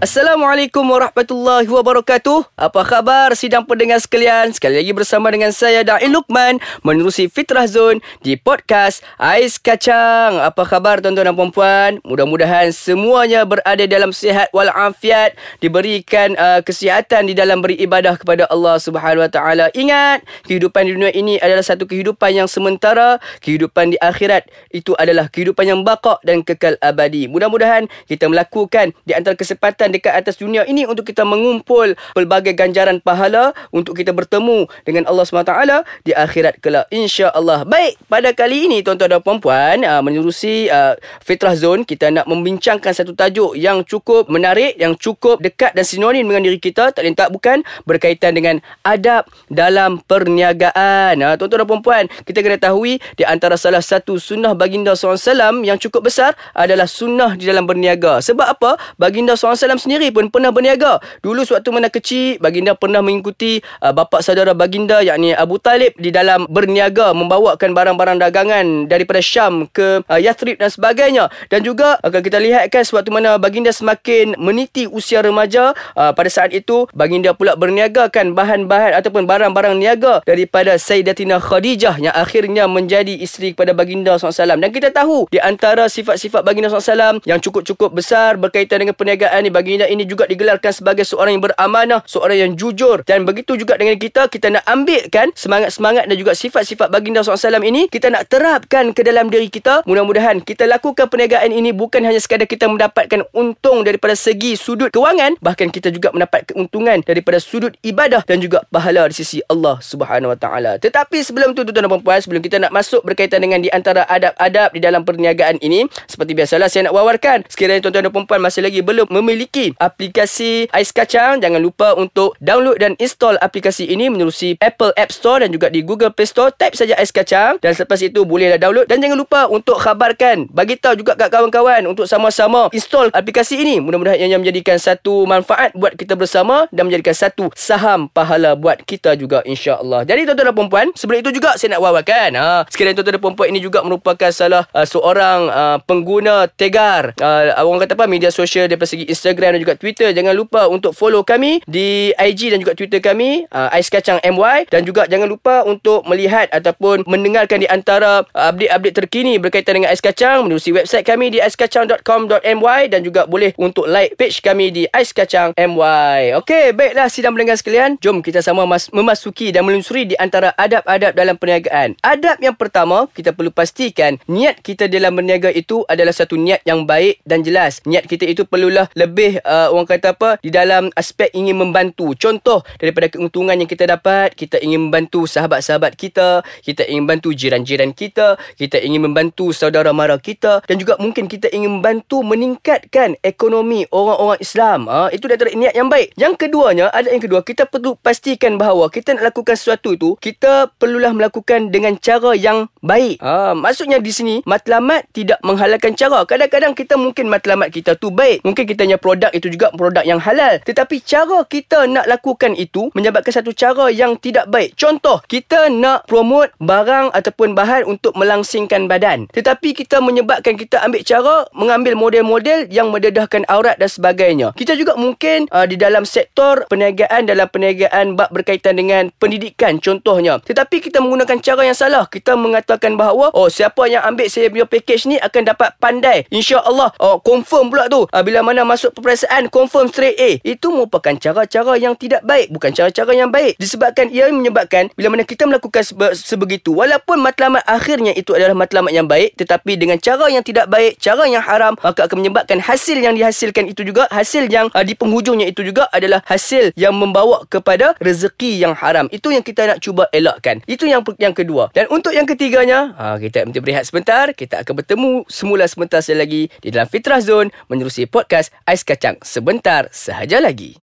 Assalamualaikum warahmatullahi wabarakatuh. Apa khabar sidang pendengar sekalian? Sekali lagi bersama dengan saya Da'i Lukman menerusi Fitrah Zone di podcast Ais Kacang. Apa khabar tuan-tuan dan puan-puan? Mudah-mudahan semuanya berada dalam sihat walafiat, diberikan uh, kesihatan di dalam beribadah kepada Allah Subhanahu Wa Taala. Ingat, kehidupan di dunia ini adalah satu kehidupan yang sementara, kehidupan di akhirat itu adalah kehidupan yang baqa dan kekal abadi. Mudah-mudahan kita melakukan di antara kesempatan dekat atas dunia ini untuk kita mengumpul pelbagai ganjaran pahala untuk kita bertemu dengan Allah SWT di akhirat kelak insya-Allah. Baik, pada kali ini tuan-tuan dan puan-puan uh, menerusi uh, Fitrah Zone kita nak membincangkan satu tajuk yang cukup menarik, yang cukup dekat dan sinonim dengan diri kita, tak lain tak bukan berkaitan dengan adab dalam perniagaan. Uh, tuan-tuan dan puan-puan, kita kena tahu di antara salah satu sunnah baginda SAW yang cukup besar adalah sunnah di dalam berniaga. Sebab apa? Baginda SAW sendiri pun pernah berniaga. Dulu sewaktu mana kecil, baginda pernah mengikuti uh, bapa saudara baginda yakni Abu Talib di dalam berniaga membawakan barang-barang dagangan daripada Syam ke uh, Yathrib dan sebagainya. Dan juga akan kita lihatkan sewaktu mana baginda semakin meniti usia remaja, uh, pada saat itu baginda pula berniagakan bahan-bahan ataupun barang-barang niaga daripada Sayyidatina Khadijah yang akhirnya menjadi isteri kepada baginda SAW. Dan kita tahu di antara sifat-sifat baginda SAW yang cukup-cukup besar berkaitan dengan perniagaan ni baginda ini juga digelarkan sebagai seorang yang beramanah, seorang yang jujur dan begitu juga dengan kita kita nak ambilkan semangat-semangat dan juga sifat-sifat baginda SAW ini kita nak terapkan ke dalam diri kita. Mudah-mudahan kita lakukan perniagaan ini bukan hanya sekadar kita mendapatkan untung daripada segi sudut kewangan, bahkan kita juga mendapat keuntungan daripada sudut ibadah dan juga pahala di sisi Allah Subhanahu Wa Taala. Tetapi sebelum tu tuan-tuan dan puan sebelum kita nak masuk berkaitan dengan di antara adab-adab di dalam perniagaan ini, seperti biasalah saya nak wawarkan sekiranya tuan-tuan dan puan masih lagi belum memiliki memiliki aplikasi Ais Kacang, jangan lupa untuk download dan install aplikasi ini menerusi Apple App Store dan juga di Google Play Store. Type saja Ais Kacang dan selepas itu bolehlah download dan jangan lupa untuk khabarkan, bagi tahu juga kat kawan-kawan untuk sama-sama install aplikasi ini. Mudah-mudahan ia menjadikan satu manfaat buat kita bersama dan menjadikan satu saham pahala buat kita juga insya-Allah. Jadi tuan-tuan dan puan-puan, sebelum itu juga saya nak wawarkan, ha, sekiranya tuan-tuan dan puan-puan ini juga merupakan salah uh, seorang uh, pengguna Tegar, uh, orang kata apa media sosial daripada segi Instagram Instagram dan juga Twitter. Jangan lupa untuk follow kami di IG dan juga Twitter kami uh, Ais Kacang MY dan juga jangan lupa untuk melihat ataupun mendengarkan di antara uh, update-update terkini berkaitan dengan Ais Kacang menerusi website kami di aiskacang.com.my dan juga boleh untuk like page kami di Ais Kacang MY. Okey, baiklah sidang pendengar sekalian, jom kita sama mas- memasuki dan melusuri di antara adab-adab dalam perniagaan. Adab yang pertama, kita perlu pastikan niat kita dalam berniaga itu adalah satu niat yang baik dan jelas. Niat kita itu perlulah lebih uh, orang kata apa di dalam aspek ingin membantu. Contoh daripada keuntungan yang kita dapat kita ingin membantu sahabat-sahabat kita kita ingin membantu jiran-jiran kita kita ingin membantu saudara mara kita dan juga mungkin kita ingin membantu meningkatkan ekonomi orang-orang Islam. Ha, itu adalah niat yang baik. Yang keduanya ada yang kedua kita perlu pastikan bahawa kita nak lakukan sesuatu itu kita perlulah melakukan dengan cara yang baik. Ha, maksudnya di sini matlamat tidak menghalalkan cara. Kadang-kadang kita mungkin matlamat kita tu baik. Mungkin kita punya produk produk itu juga produk yang halal. Tetapi cara kita nak lakukan itu menyebabkan satu cara yang tidak baik. Contoh, kita nak promote barang ataupun bahan untuk melangsingkan badan. Tetapi kita menyebabkan kita ambil cara mengambil model-model yang mendedahkan aurat dan sebagainya. Kita juga mungkin uh, di dalam sektor perniagaan dalam perniagaan bab berkaitan dengan pendidikan contohnya. Tetapi kita menggunakan cara yang salah. Kita mengatakan bahawa oh siapa yang ambil saya punya package ni akan dapat pandai. Insya-Allah oh confirm pula tu. Uh, bila mana masuk perasaan confirm straight A. Itu merupakan cara-cara yang tidak baik. Bukan cara-cara yang baik. Disebabkan ia menyebabkan bila mana kita melakukan sebe- sebegitu. Walaupun matlamat akhirnya itu adalah matlamat yang baik. Tetapi dengan cara yang tidak baik, cara yang haram, maka akan menyebabkan hasil yang dihasilkan itu juga, hasil yang uh, di penghujungnya itu juga adalah hasil yang membawa kepada rezeki yang haram. Itu yang kita nak cuba elakkan. Itu yang yang kedua. Dan untuk yang ketiganya, uh, kita nanti berehat sebentar. Kita akan bertemu semula sebentar sekali lagi di dalam Fitrah Zone menerusi podcast Ais Kacang sebentar sahaja lagi.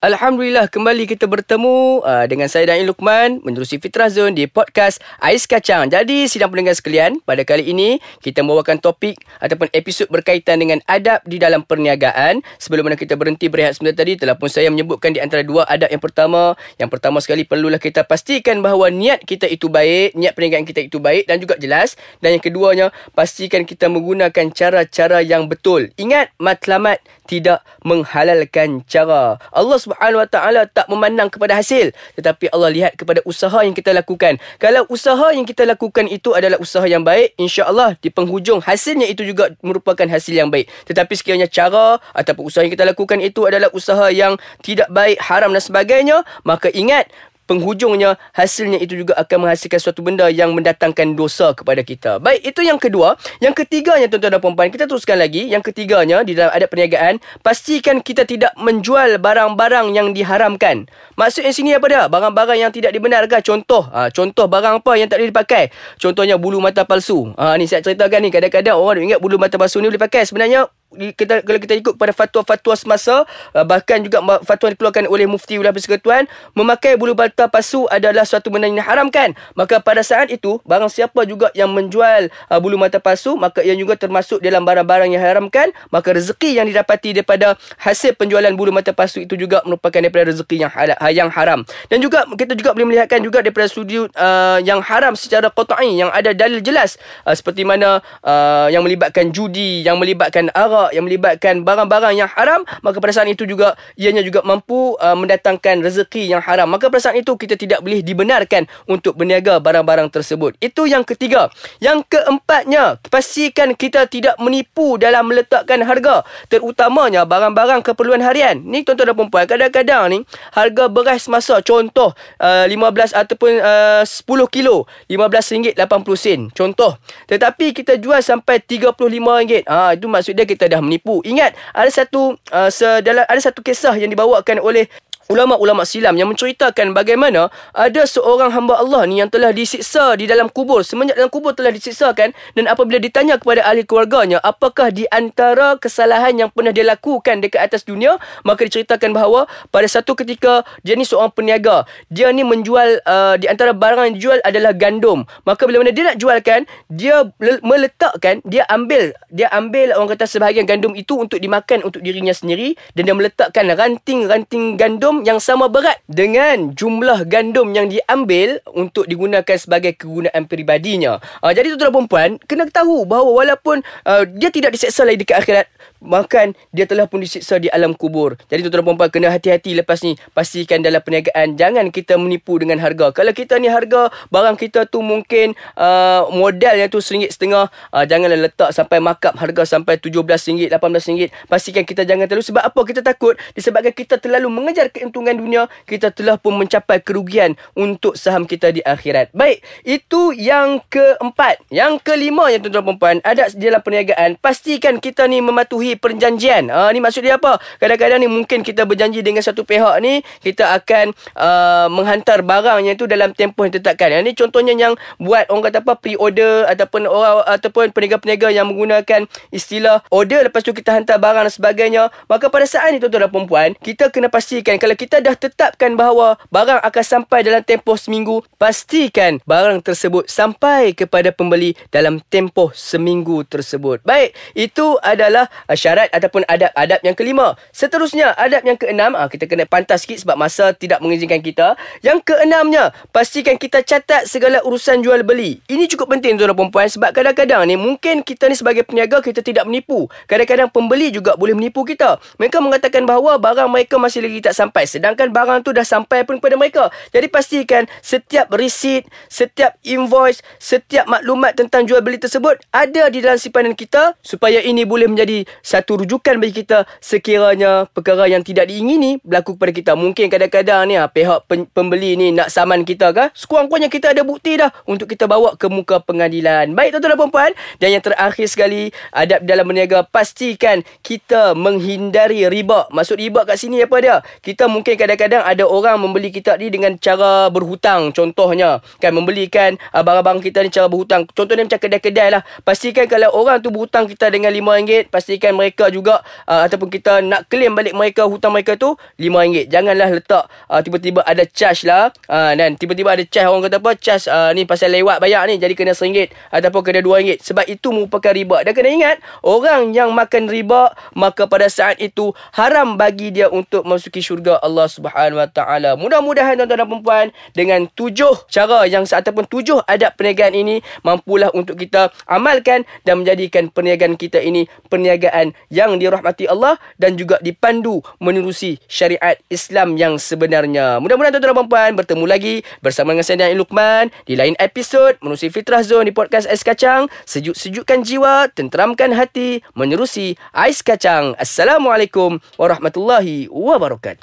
Alhamdulillah kembali kita bertemu uh, dengan saya dan Lukman menerusi Fitrah Zone di podcast Ais Kacang. Jadi sidang pendengar sekalian, pada kali ini kita membawakan topik ataupun episod berkaitan dengan adab di dalam perniagaan. Sebelum mana kita berhenti berehat sebentar tadi, telah pun saya menyebutkan di antara dua adab yang pertama. Yang pertama sekali perlulah kita pastikan bahawa niat kita itu baik, niat perniagaan kita itu baik dan juga jelas. Dan yang keduanya, pastikan kita menggunakan cara-cara yang betul. Ingat, matlamat tidak menghalalkan cara. Allah Subhanahu Wa Taala tak memandang kepada hasil, tetapi Allah lihat kepada usaha yang kita lakukan. Kalau usaha yang kita lakukan itu adalah usaha yang baik, insya-Allah di penghujung hasilnya itu juga merupakan hasil yang baik. Tetapi sekiranya cara ataupun usaha yang kita lakukan itu adalah usaha yang tidak baik, haram dan sebagainya, maka ingat penghujungnya hasilnya itu juga akan menghasilkan suatu benda yang mendatangkan dosa kepada kita. Baik, itu yang kedua. Yang ketiganya tuan-tuan dan puan kita teruskan lagi. Yang ketiganya di dalam adab perniagaan, pastikan kita tidak menjual barang-barang yang diharamkan. Maksudnya sini apa dia? Barang-barang yang tidak dibenarkan. Contoh, ha, contoh barang apa yang tak boleh dipakai? Contohnya bulu mata palsu. Ha, ni saya ceritakan ni kadang-kadang orang ingat bulu mata palsu ni boleh pakai. Sebenarnya kita kalau kita ikut pada fatwa-fatwa semasa uh, bahkan juga fatwa dikeluarkan oleh mufti ulama persekutuan memakai bulu bata palsu adalah suatu benda yang diharamkan. Maka pada saat itu barang siapa juga yang menjual uh, bulu mata palsu maka ia juga termasuk dalam barang-barang yang diharamkan maka rezeki yang didapati daripada hasil penjualan bulu mata palsu itu juga merupakan daripada rezeki yang halal, yang haram. Dan juga kita juga boleh melihatkan juga daripada sudut uh, yang haram secara qat'i yang ada dalil jelas uh, seperti mana uh, yang melibatkan judi yang melibatkan arak yang melibatkan barang-barang yang haram maka pada saat itu juga ianya juga mampu uh, mendatangkan rezeki yang haram. Maka pada saat itu kita tidak boleh dibenarkan untuk berniaga barang-barang tersebut. Itu yang ketiga. Yang keempatnya pastikan kita tidak menipu dalam meletakkan harga. Terutamanya barang-barang keperluan harian. Ni tuan-tuan dan puan kadang-kadang ni harga beras masa contoh uh, 15 ataupun uh, 10 kilo RM15.80 sen contoh. Tetapi kita jual sampai RM35 ha, itu maksud dia kita dah menipu. Ingat ada satu uh, sedalam ada satu kisah yang dibawakan oleh ulama-ulama silam yang menceritakan bagaimana ada seorang hamba Allah ni yang telah disiksa di dalam kubur. Semenjak dalam kubur telah disiksakan dan apabila ditanya kepada ahli keluarganya apakah di antara kesalahan yang pernah dia lakukan dekat atas dunia maka diceritakan bahawa pada satu ketika dia ni seorang peniaga. Dia ni menjual uh, di antara barang yang dijual adalah gandum. Maka bila mana dia nak jualkan dia meletakkan dia ambil dia ambil orang kata sebahagian gandum itu untuk dimakan untuk dirinya sendiri dan dia meletakkan ranting-ranting gandum yang sama berat dengan jumlah gandum yang diambil untuk digunakan sebagai kegunaan peribadinya. Uh, jadi tuan-tuan perempuan, kena tahu bahawa walaupun uh, dia tidak diseksa lagi dekat akhirat, makan dia telah pun disiksa di alam kubur. Jadi tuan-tuan puan kena hati-hati lepas ni. Pastikan dalam perniagaan jangan kita menipu dengan harga. Kalau kita ni harga barang kita tu mungkin uh, modalnya tu RM1.5 uh, janganlah letak sampai markup harga sampai RM17, RM18. Pastikan kita jangan terlalu sebab apa kita takut disebabkan kita terlalu mengejar keuntungan dunia, kita telah pun mencapai kerugian untuk saham kita di akhirat. Baik, itu yang keempat. Yang kelima yang tuan-tuan puan ada dalam perniagaan, pastikan kita ni mematuhi perjanjian. Ha, ni maksud dia apa? Kadang-kadang ni mungkin kita berjanji dengan satu pihak ni, kita akan uh, menghantar barangnya tu dalam tempoh yang ditetapkan. Ini contohnya yang buat orang kata apa pre-order ataupun orang ataupun peniaga-peniaga yang menggunakan istilah order lepas tu kita hantar barang dan sebagainya. Maka pada saat ni tuan-tuan dan puan kita kena pastikan kalau kita dah tetapkan bahawa barang akan sampai dalam tempoh seminggu, pastikan barang tersebut sampai kepada pembeli dalam tempoh seminggu tersebut. Baik, itu adalah uh, syarat ataupun adab-adab yang kelima. Seterusnya, adab yang keenam, ah, kita kena pantas sikit sebab masa tidak mengizinkan kita. Yang keenamnya, pastikan kita catat segala urusan jual beli. Ini cukup penting tuan-tuan dan puan sebab kadang-kadang ni mungkin kita ni sebagai peniaga kita tidak menipu. Kadang-kadang pembeli juga boleh menipu kita. Mereka mengatakan bahawa barang mereka masih lagi tak sampai sedangkan barang tu dah sampai pun kepada mereka. Jadi pastikan setiap receipt, setiap invoice, setiap maklumat tentang jual beli tersebut ada di dalam simpanan kita supaya ini boleh menjadi satu rujukan bagi kita sekiranya perkara yang tidak diingini berlaku kepada kita. Mungkin kadang-kadang ni ha, pihak pembeli ni nak saman kita ke? Sekurang-kurangnya kita ada bukti dah untuk kita bawa ke muka pengadilan. Baik tuan-tuan dan puan Dan yang terakhir sekali, adab dalam berniaga pastikan kita menghindari riba. Maksud riba kat sini apa dia? Kita mungkin kadang-kadang ada orang membeli kita ni dengan cara berhutang. Contohnya, kan membelikan uh, barang-barang kita ni cara berhutang. Contohnya macam kedai-kedai lah. Pastikan kalau orang tu berhutang kita dengan RM5, pastikan mereka juga uh, ataupun kita nak claim balik mereka hutang mereka tu RM5. Janganlah letak uh, tiba-tiba ada charge lah uh, dan tiba-tiba ada charge orang kata apa charge uh, ni pasal lewat bayar ni jadi kena RM1 ataupun kena RM2 sebab itu merupakan riba. Dan kena ingat orang yang makan riba maka pada saat itu haram bagi dia untuk masuki syurga Allah Subhanahu Wa Taala. Mudah-mudahan tuan-tuan dan puan dengan tujuh cara yang ataupun tujuh adab perniagaan ini mampulah untuk kita amalkan dan menjadikan perniagaan kita ini perniagaan yang dirahmati Allah dan juga dipandu menerusi syariat Islam yang sebenarnya. Mudah-mudahan tuan-tuan dan puan bertemu lagi bersama dengan saya Luqman di lain episod menerusi Fitrah Zone di podcast Ais Kacang. Sejuk-sejukkan jiwa, tenteramkan hati menerusi Ais Kacang. Assalamualaikum warahmatullahi wabarakatuh.